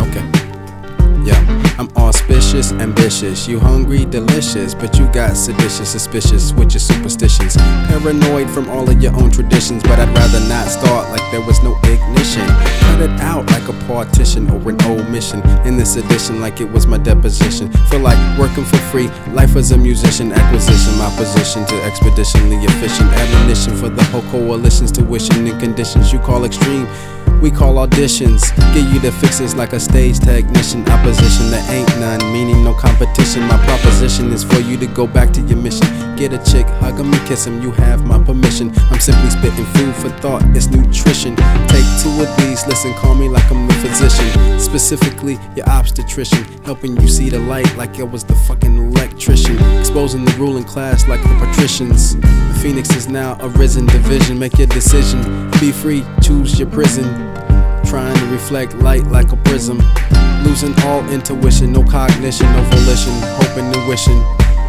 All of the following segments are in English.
Okay. Yeah. I'm auspicious, ambitious. You hungry, delicious, but you got seditious, suspicious with your superstitions. Paranoid from all of your own traditions, but I'd rather not start like there was no ignition. Cut it out like a partition or an omission. In this edition, like it was my deposition. Feel like working for free. Life as a musician, acquisition. My position to expeditionally efficient. Admonition for the whole coalition's tuition and conditions you call extreme we call auditions. get you the fixes like a stage technician. Opposition, there ain't none, meaning no competition. My proposition is for you to go back to your mission. Get a chick, hug him and kiss him, you have my permission. I'm simply spitting food for thought, it's nutrition. Take two of these, listen, call me like I'm the physician. Specifically, your obstetrician. Helping you see the light like it was the fucking electrician. Exposing the ruling class like the patricians. The phoenix is now a risen division. Make your decision, be free, choose your prison. Reflect light like a prism. Losing all intuition, no cognition, no volition. Hoping and wishing.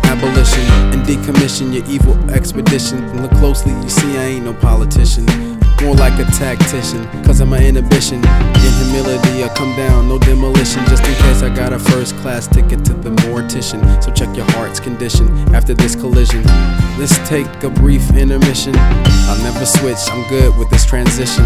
Abolition and decommission your evil expedition. And look closely, you see I ain't no politician. More like a tactician, cause of my inhibition. In humility, I come down, no demolition. Just in case I got a first class ticket to the mortician. So check your heart's condition after this collision. Let's take a brief intermission. I'll never switch, I'm good with this transition.